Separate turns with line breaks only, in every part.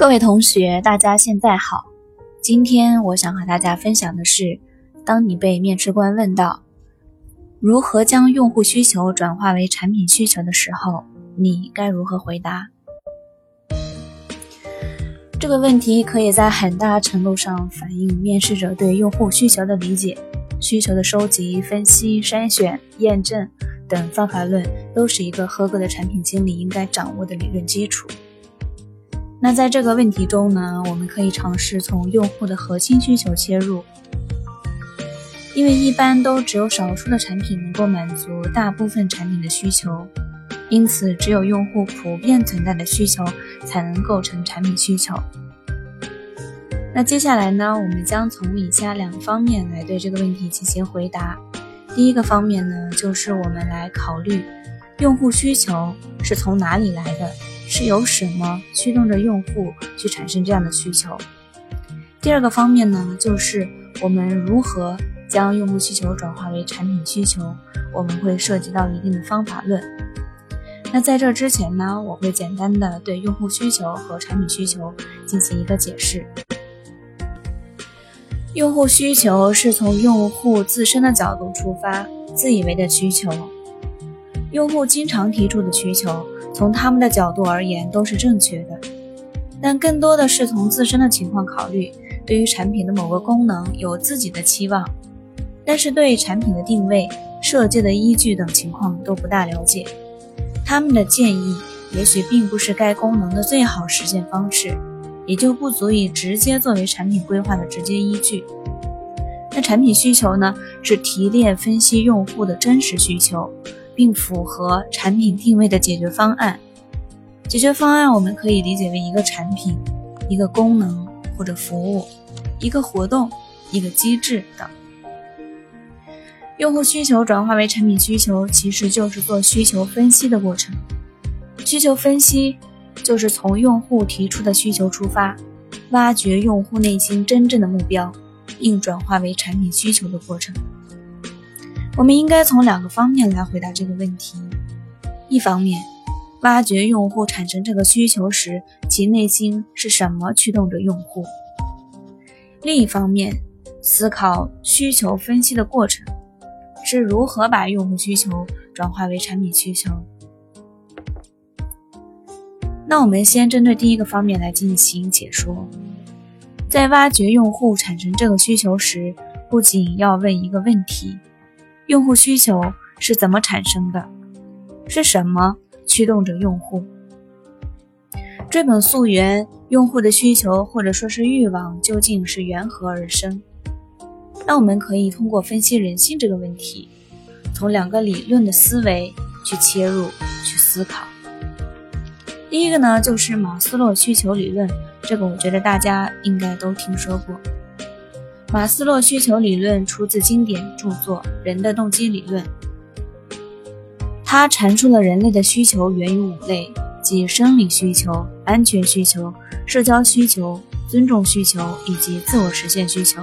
各位同学，大家现在好。今天我想和大家分享的是，当你被面试官问到如何将用户需求转化为产品需求的时候，你该如何回答？这个问题可以在很大程度上反映面试者对用户需求的理解。需求的收集、分析、筛选、验证等方法论，都是一个合格的产品经理应该掌握的理论基础。那在这个问题中呢，我们可以尝试从用户的核心需求切入，因为一般都只有少数的产品能够满足大部分产品的需求，因此只有用户普遍存在的需求才能构成产品需求。那接下来呢，我们将从以下两方面来对这个问题进行回答。第一个方面呢，就是我们来考虑用户需求是从哪里来的。是由什么驱动着用户去产生这样的需求？第二个方面呢，就是我们如何将用户需求转化为产品需求，我们会涉及到一定的方法论。那在这之前呢，我会简单的对用户需求和产品需求进行一个解释。用户需求是从用户自身的角度出发，自以为的需求，用户经常提出的需求。从他们的角度而言都是正确的，但更多的是从自身的情况考虑，对于产品的某个功能有自己的期望，但是对产品的定位、设计的依据等情况都不大了解。他们的建议也许并不是该功能的最好实现方式，也就不足以直接作为产品规划的直接依据。那产品需求呢？是提炼分析用户的真实需求。并符合产品定位的解决方案。解决方案我们可以理解为一个产品、一个功能或者服务、一个活动、一个机制等。用户需求转化为产品需求，其实就是做需求分析的过程。需求分析就是从用户提出的需求出发，挖掘用户内心真正的目标，并转化为产品需求的过程。我们应该从两个方面来回答这个问题：一方面，挖掘用户产生这个需求时，其内心是什么驱动着用户；另一方面，思考需求分析的过程是如何把用户需求转化为产品需求。那我们先针对第一个方面来进行解说。在挖掘用户产生这个需求时，不仅要问一个问题。用户需求是怎么产生的？是什么驱动着用户？追本溯源，用户的需求或者说是欲望究竟是缘何而生？那我们可以通过分析人性这个问题，从两个理论的思维去切入去思考。第一个呢，就是马斯洛需求理论，这个我觉得大家应该都听说过。马斯洛需求理论出自经典著作《人的动机理论》，它阐述了人类的需求源于五类，即生理需求、安全需求、社交需求、尊重需求以及自我实现需求。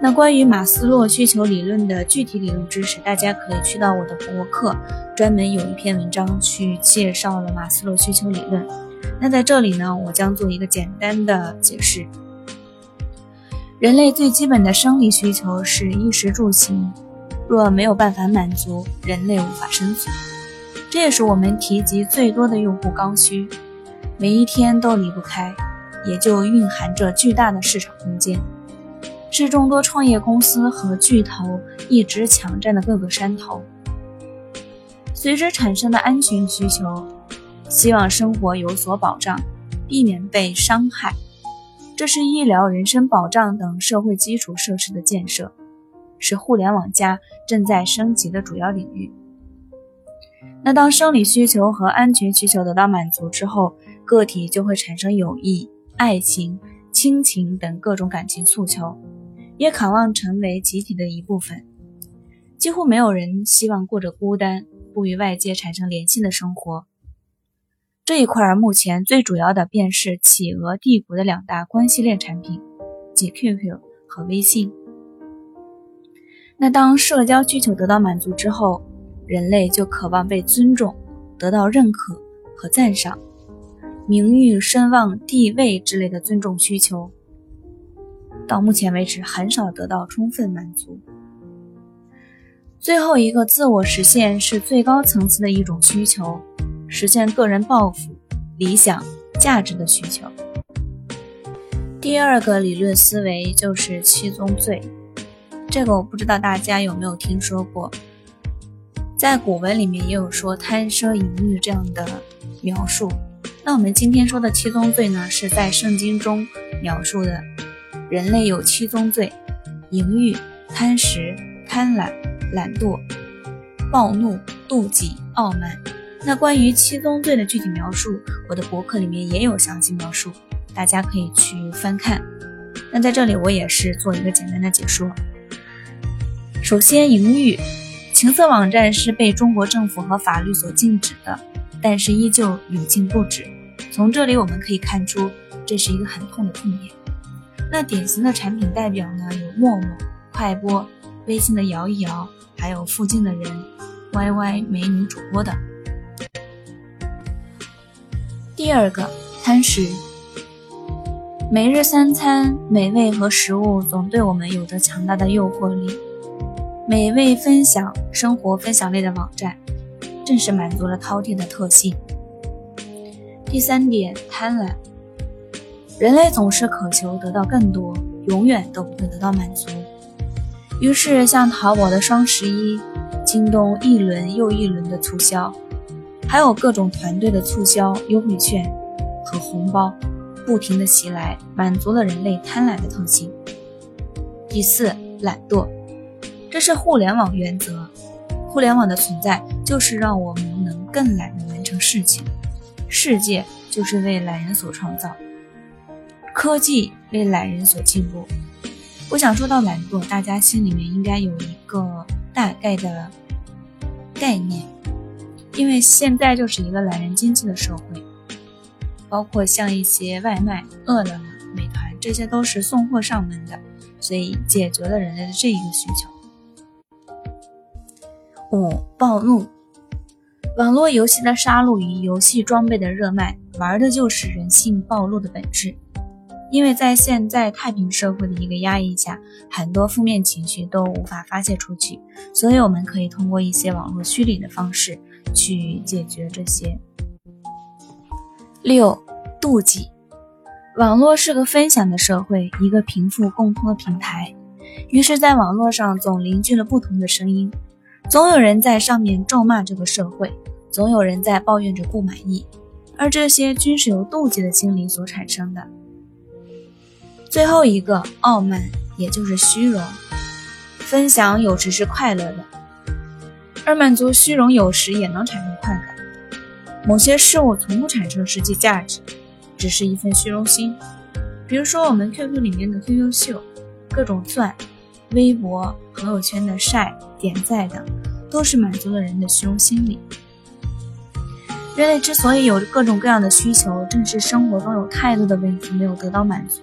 那关于马斯洛需求理论的具体理论知识，大家可以去到我的博客，专门有一篇文章去介绍了马斯洛需求理论。那在这里呢，我将做一个简单的解释。人类最基本的生理需求是衣食住行，若没有办法满足，人类无法生存。这也是我们提及最多的用户刚需，每一天都离不开，也就蕴含着巨大的市场空间，是众多创业公司和巨头一直抢占的各个山头。随之产生的安全需求，希望生活有所保障，避免被伤害。这是医疗、人身保障等社会基础设施的建设，是互联网加正在升级的主要领域。那当生理需求和安全需求得到满足之后，个体就会产生友谊、爱情、亲情等各种感情诉求，也渴望成为集体的一部分。几乎没有人希望过着孤单、不与外界产生联系的生活。这一块目前最主要的便是企鹅帝国的两大关系链产品，即 QQ 和微信。那当社交需求得到满足之后，人类就渴望被尊重，得到认可和赞赏。名誉、声望、地位之类的尊重需求，到目前为止很少得到充分满足。最后一个自我实现是最高层次的一种需求，实现个人抱负、理想、价值的需求。第二个理论思维就是七宗罪，这个我不知道大家有没有听说过，在古文里面也有说贪奢淫欲这样的描述。那我们今天说的七宗罪呢，是在圣经中描述的，人类有七宗罪：淫欲、贪食、贪婪、懒惰、暴怒、妒忌、傲慢。那关于七宗罪的具体描述，我的博客里面也有详细描述，大家可以去翻看。那在这里我也是做一个简单的解说。首先，淫欲，情色网站是被中国政府和法律所禁止的。但是依旧屡禁不止。从这里我们可以看出，这是一个很痛的痛点。那典型的产品代表呢，有陌陌、快播、微信的摇一摇，还有附近的人、YY 美女主播等。第二个，贪食。每日三餐美味和食物总对我们有着强大的诱惑力。美味分享、生活分享类的网站。正是满足了饕餮的特性。第三点，贪婪。人类总是渴求得到更多，永远都不会得到满足。于是，像淘宝的双十一、京东一轮又一轮的促销，还有各种团队的促销、优惠券和红包，不停的袭来，满足了人类贪婪的特性。第四，懒惰。这是互联网原则。互联网的存在就是让我们能更懒的完成事情，世界就是为懒人所创造，科技为懒人所进步。我想说到懒惰，大家心里面应该有一个大概的概念，因为现在就是一个懒人经济的社会，包括像一些外卖、饿了么、美团，这些都是送货上门的，所以解决了人类的这一个需求。五暴怒，网络游戏的杀戮与游戏装备的热卖，玩的就是人性暴露的本质。因为在现在太平社会的一个压抑下，很多负面情绪都无法发泄出去，所以我们可以通过一些网络虚拟的方式去解决这些。六妒忌，网络是个分享的社会，一个贫富共通的平台，于是，在网络上总凝聚了不同的声音。总有人在上面咒骂这个社会，总有人在抱怨着不满意，而这些均是由妒忌的心理所产生的。最后一个傲慢，也就是虚荣。分享有时是快乐的，而满足虚荣有时也能产生快感。某些事物从不产生实际价值，只是一份虚荣心。比如说我们 QQ 里面的 QQ 秀，各种钻。微博、朋友圈的晒、点赞等，都是满足了人的虚荣心理。人类之所以有各种各样的需求，正是生活中有太多的问题没有得到满足，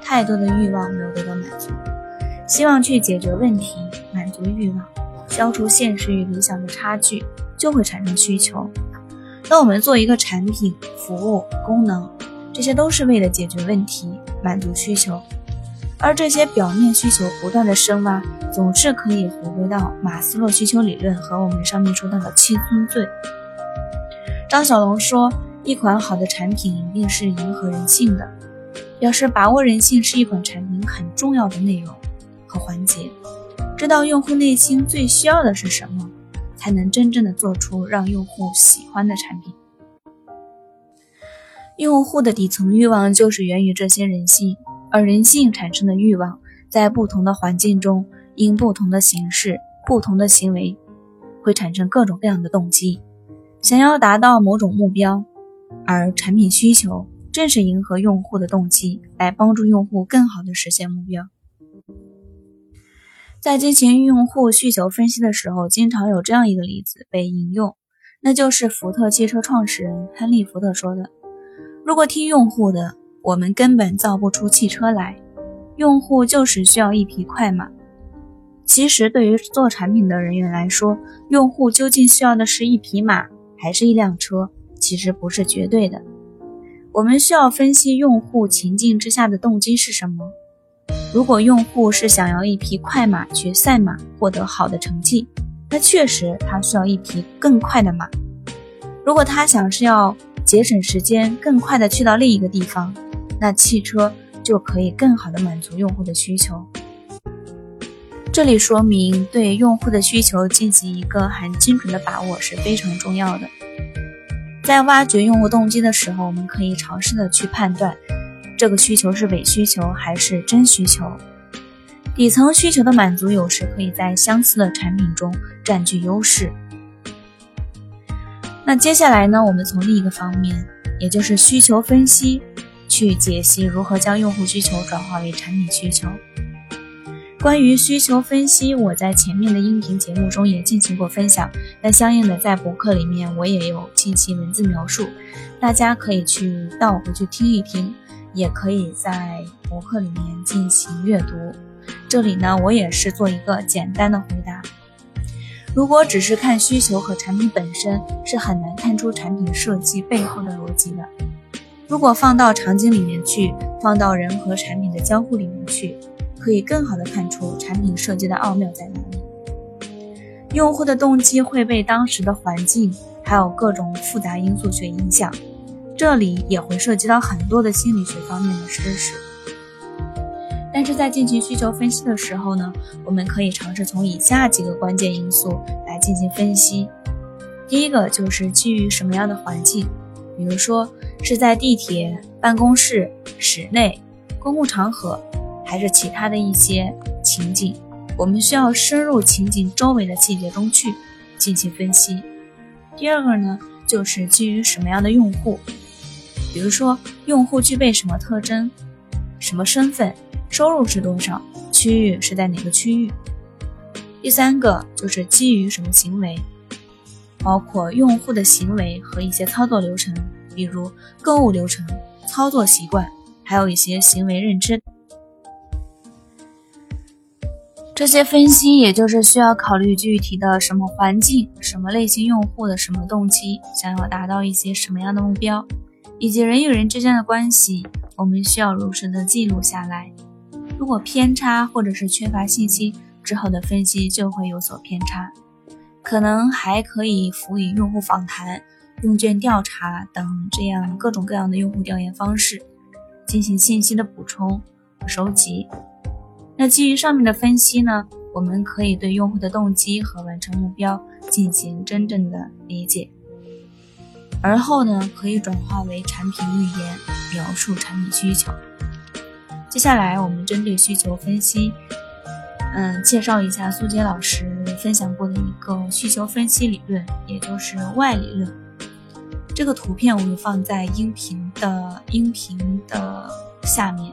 太多的欲望没有得到满足。希望去解决问题，满足欲望，消除现实与理想的差距，就会产生需求。当我们做一个产品、服务、功能，这些都是为了解决问题，满足需求。而这些表面需求不断的深挖，总是可以回归到马斯洛需求理论和我们上面说到的七宗罪。张小龙说，一款好的产品一定是迎合人性的，表示把握人性是一款产品很重要的内容和环节。知道用户内心最需要的是什么，才能真正的做出让用户喜欢的产品。用户的底层欲望就是源于这些人性。而人性产生的欲望，在不同的环境中，因不同的形式、不同的行为，会产生各种各样的动机，想要达到某种目标。而产品需求正是迎合用户的动机，来帮助用户更好的实现目标。在进行用户需求分析的时候，经常有这样一个例子被引用，那就是福特汽车创始人亨利·福特说的：“如果听用户的。”我们根本造不出汽车来，用户就是需要一匹快马。其实，对于做产品的人员来说，用户究竟需要的是一匹马还是一辆车，其实不是绝对的。我们需要分析用户情境之下的动机是什么。如果用户是想要一匹快马去赛马，获得好的成绩，那确实他需要一匹更快的马。如果他想是要节省时间，更快的去到另一个地方，那汽车就可以更好的满足用户的需求。这里说明对用户的需求进行一个很精准的把握是非常重要的。在挖掘用户动机的时候，我们可以尝试的去判断。这个需求是伪需求还是真需求？底层需求的满足有时可以在相似的产品中占据优势。那接下来呢？我们从另一个方面，也就是需求分析，去解析如何将用户需求转化为产品需求。关于需求分析，我在前面的音频节目中也进行过分享，那相应的在博客里面我也有进行文字描述，大家可以去倒回去听一听。也可以在博客里面进行阅读。这里呢，我也是做一个简单的回答。如果只是看需求和产品本身，是很难看出产品设计背后的逻辑的。如果放到场景里面去，放到人和产品的交互里面去，可以更好的看出产品设计的奥妙在哪里。用户的动机会被当时的环境，还有各种复杂因素去影响。这里也会涉及到很多的心理学方面的知识，但是在进行需求分析的时候呢，我们可以尝试从以下几个关键因素来进行分析。第一个就是基于什么样的环境，比如说是在地铁、办公室、室内、公共场合，还是其他的一些情景，我们需要深入情景周围的细节中去进行分析。第二个呢，就是基于什么样的用户。比如说，用户具备什么特征、什么身份、收入是多少、区域是在哪个区域。第三个就是基于什么行为，包括用户的行为和一些操作流程，比如购物流程、操作习惯，还有一些行为认知。这些分析也就是需要考虑具体的什么环境、什么类型用户的什么动机，想要达到一些什么样的目标。以及人与人之间的关系，我们需要如实的记录下来。如果偏差或者是缺乏信息，之后的分析就会有所偏差。可能还可以辅以用户访谈、问卷调查等这样各种各样的用户调研方式，进行信息的补充和收集。那基于上面的分析呢，我们可以对用户的动机和完成目标进行真正的理解。而后呢，可以转化为产品预言，描述产品需求。接下来，我们针对需求分析，嗯，介绍一下苏杰老师分享过的一个需求分析理论，也就是 Y 理论。这个图片我们放在音频的音频的下面。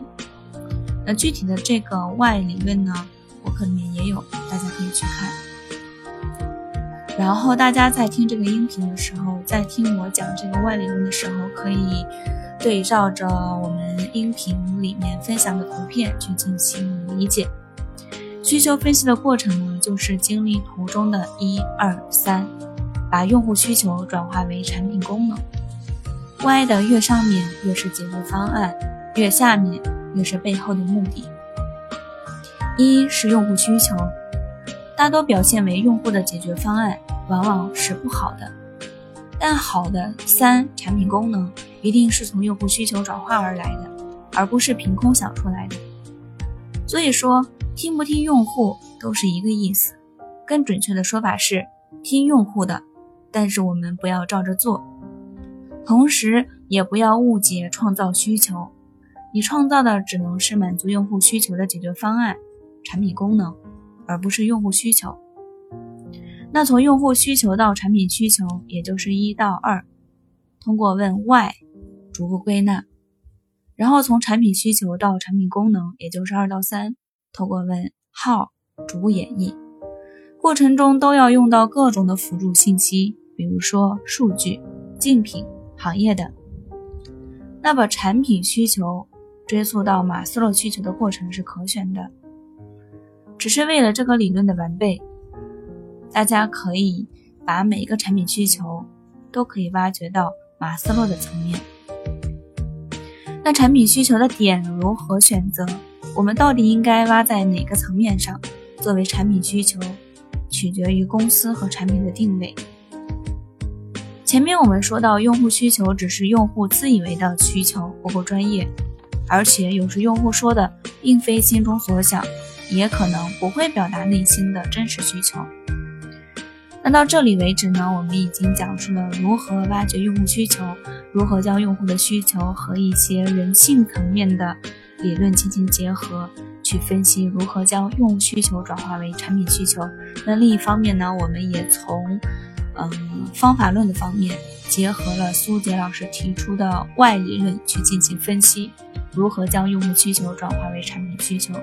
那具体的这个 Y 理论呢，博客里面也有，大家可以去看。然后大家在听这个音频的时候，在听我讲这个外理论的时候，可以对照着我们音频里面分享的图片去进行理解。需求分析的过程呢，就是经历图中的一二三，把用户需求转化为产品功能。Y 的越上面越是解决方案，越下面越是背后的目的。一是用户需求。大多表现为用户的解决方案，往往是不好的。但好的三产品功能一定是从用户需求转化而来的，而不是凭空想出来的。所以说，听不听用户都是一个意思。更准确的说法是听用户的，但是我们不要照着做。同时，也不要误解创造需求，你创造的只能是满足用户需求的解决方案、产品功能。而不是用户需求。那从用户需求到产品需求，也就是一到二，通过问 Why 逐步归纳；然后从产品需求到产品功能，也就是二到三，通过问 How 逐步演绎。过程中都要用到各种的辅助信息，比如说数据、竞品、行业等。那把产品需求追溯到马斯洛需求的过程是可选的。只是为了这个理论的完备，大家可以把每一个产品需求都可以挖掘到马斯洛的层面。那产品需求的点如何选择？我们到底应该挖在哪个层面上？作为产品需求，取决于公司和产品的定位。前面我们说到，用户需求只是用户自以为的需求，不够专业，而且有时用户说的并非心中所想，也可能不会表达内心的真实需求。那到这里为止呢，我们已经讲述了如何挖掘用户需求，如何将用户的需求和一些人性层面的理论进行结合。去分析如何将用户需求转化为产品需求。那另一方面呢，我们也从嗯方法论的方面，结合了苏杰老师提出的外理论去进行分析，如何将用户需求转化为产品需求。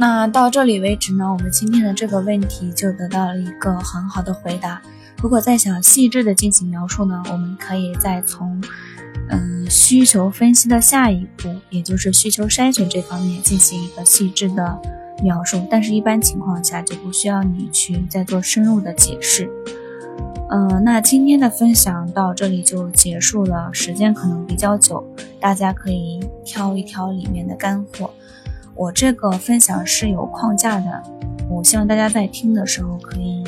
那到这里为止呢，我们今天的这个问题就得到了一个很好的回答。如果再想细致的进行描述呢，我们可以再从。嗯，需求分析的下一步，也就是需求筛选这方面进行一个细致的描述，但是，一般情况下就不需要你去再做深入的解释。嗯，那今天的分享到这里就结束了，时间可能比较久，大家可以挑一挑里面的干货。我这个分享是有框架的，我希望大家在听的时候可以，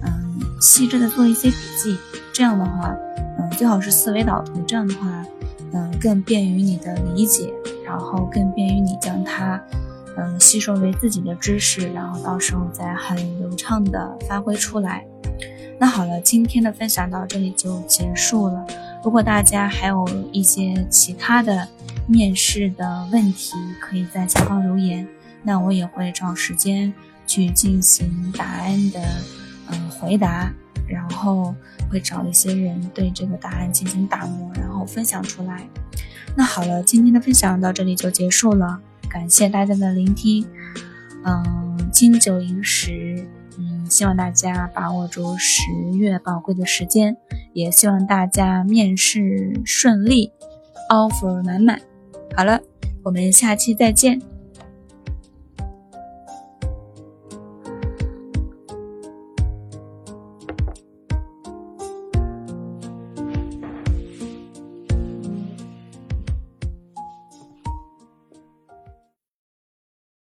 嗯，细致的做一些笔记，这样的话。嗯，最好是思维导图，这样的话，嗯，更便于你的理解，然后更便于你将它，嗯，吸收为自己的知识，然后到时候再很流畅的发挥出来。那好了，今天的分享到这里就结束了。如果大家还有一些其他的面试的问题，可以在下方留言，那我也会找时间去进行答案的，嗯，回答。然后会找一些人对这个答案进行打磨，然后分享出来。那好了，今天的分享到这里就结束了，感谢大家的聆听。嗯，金九银十，嗯，希望大家把握住十月宝贵的时间，也希望大家面试顺利，offer 满满。好了，我们下期再见。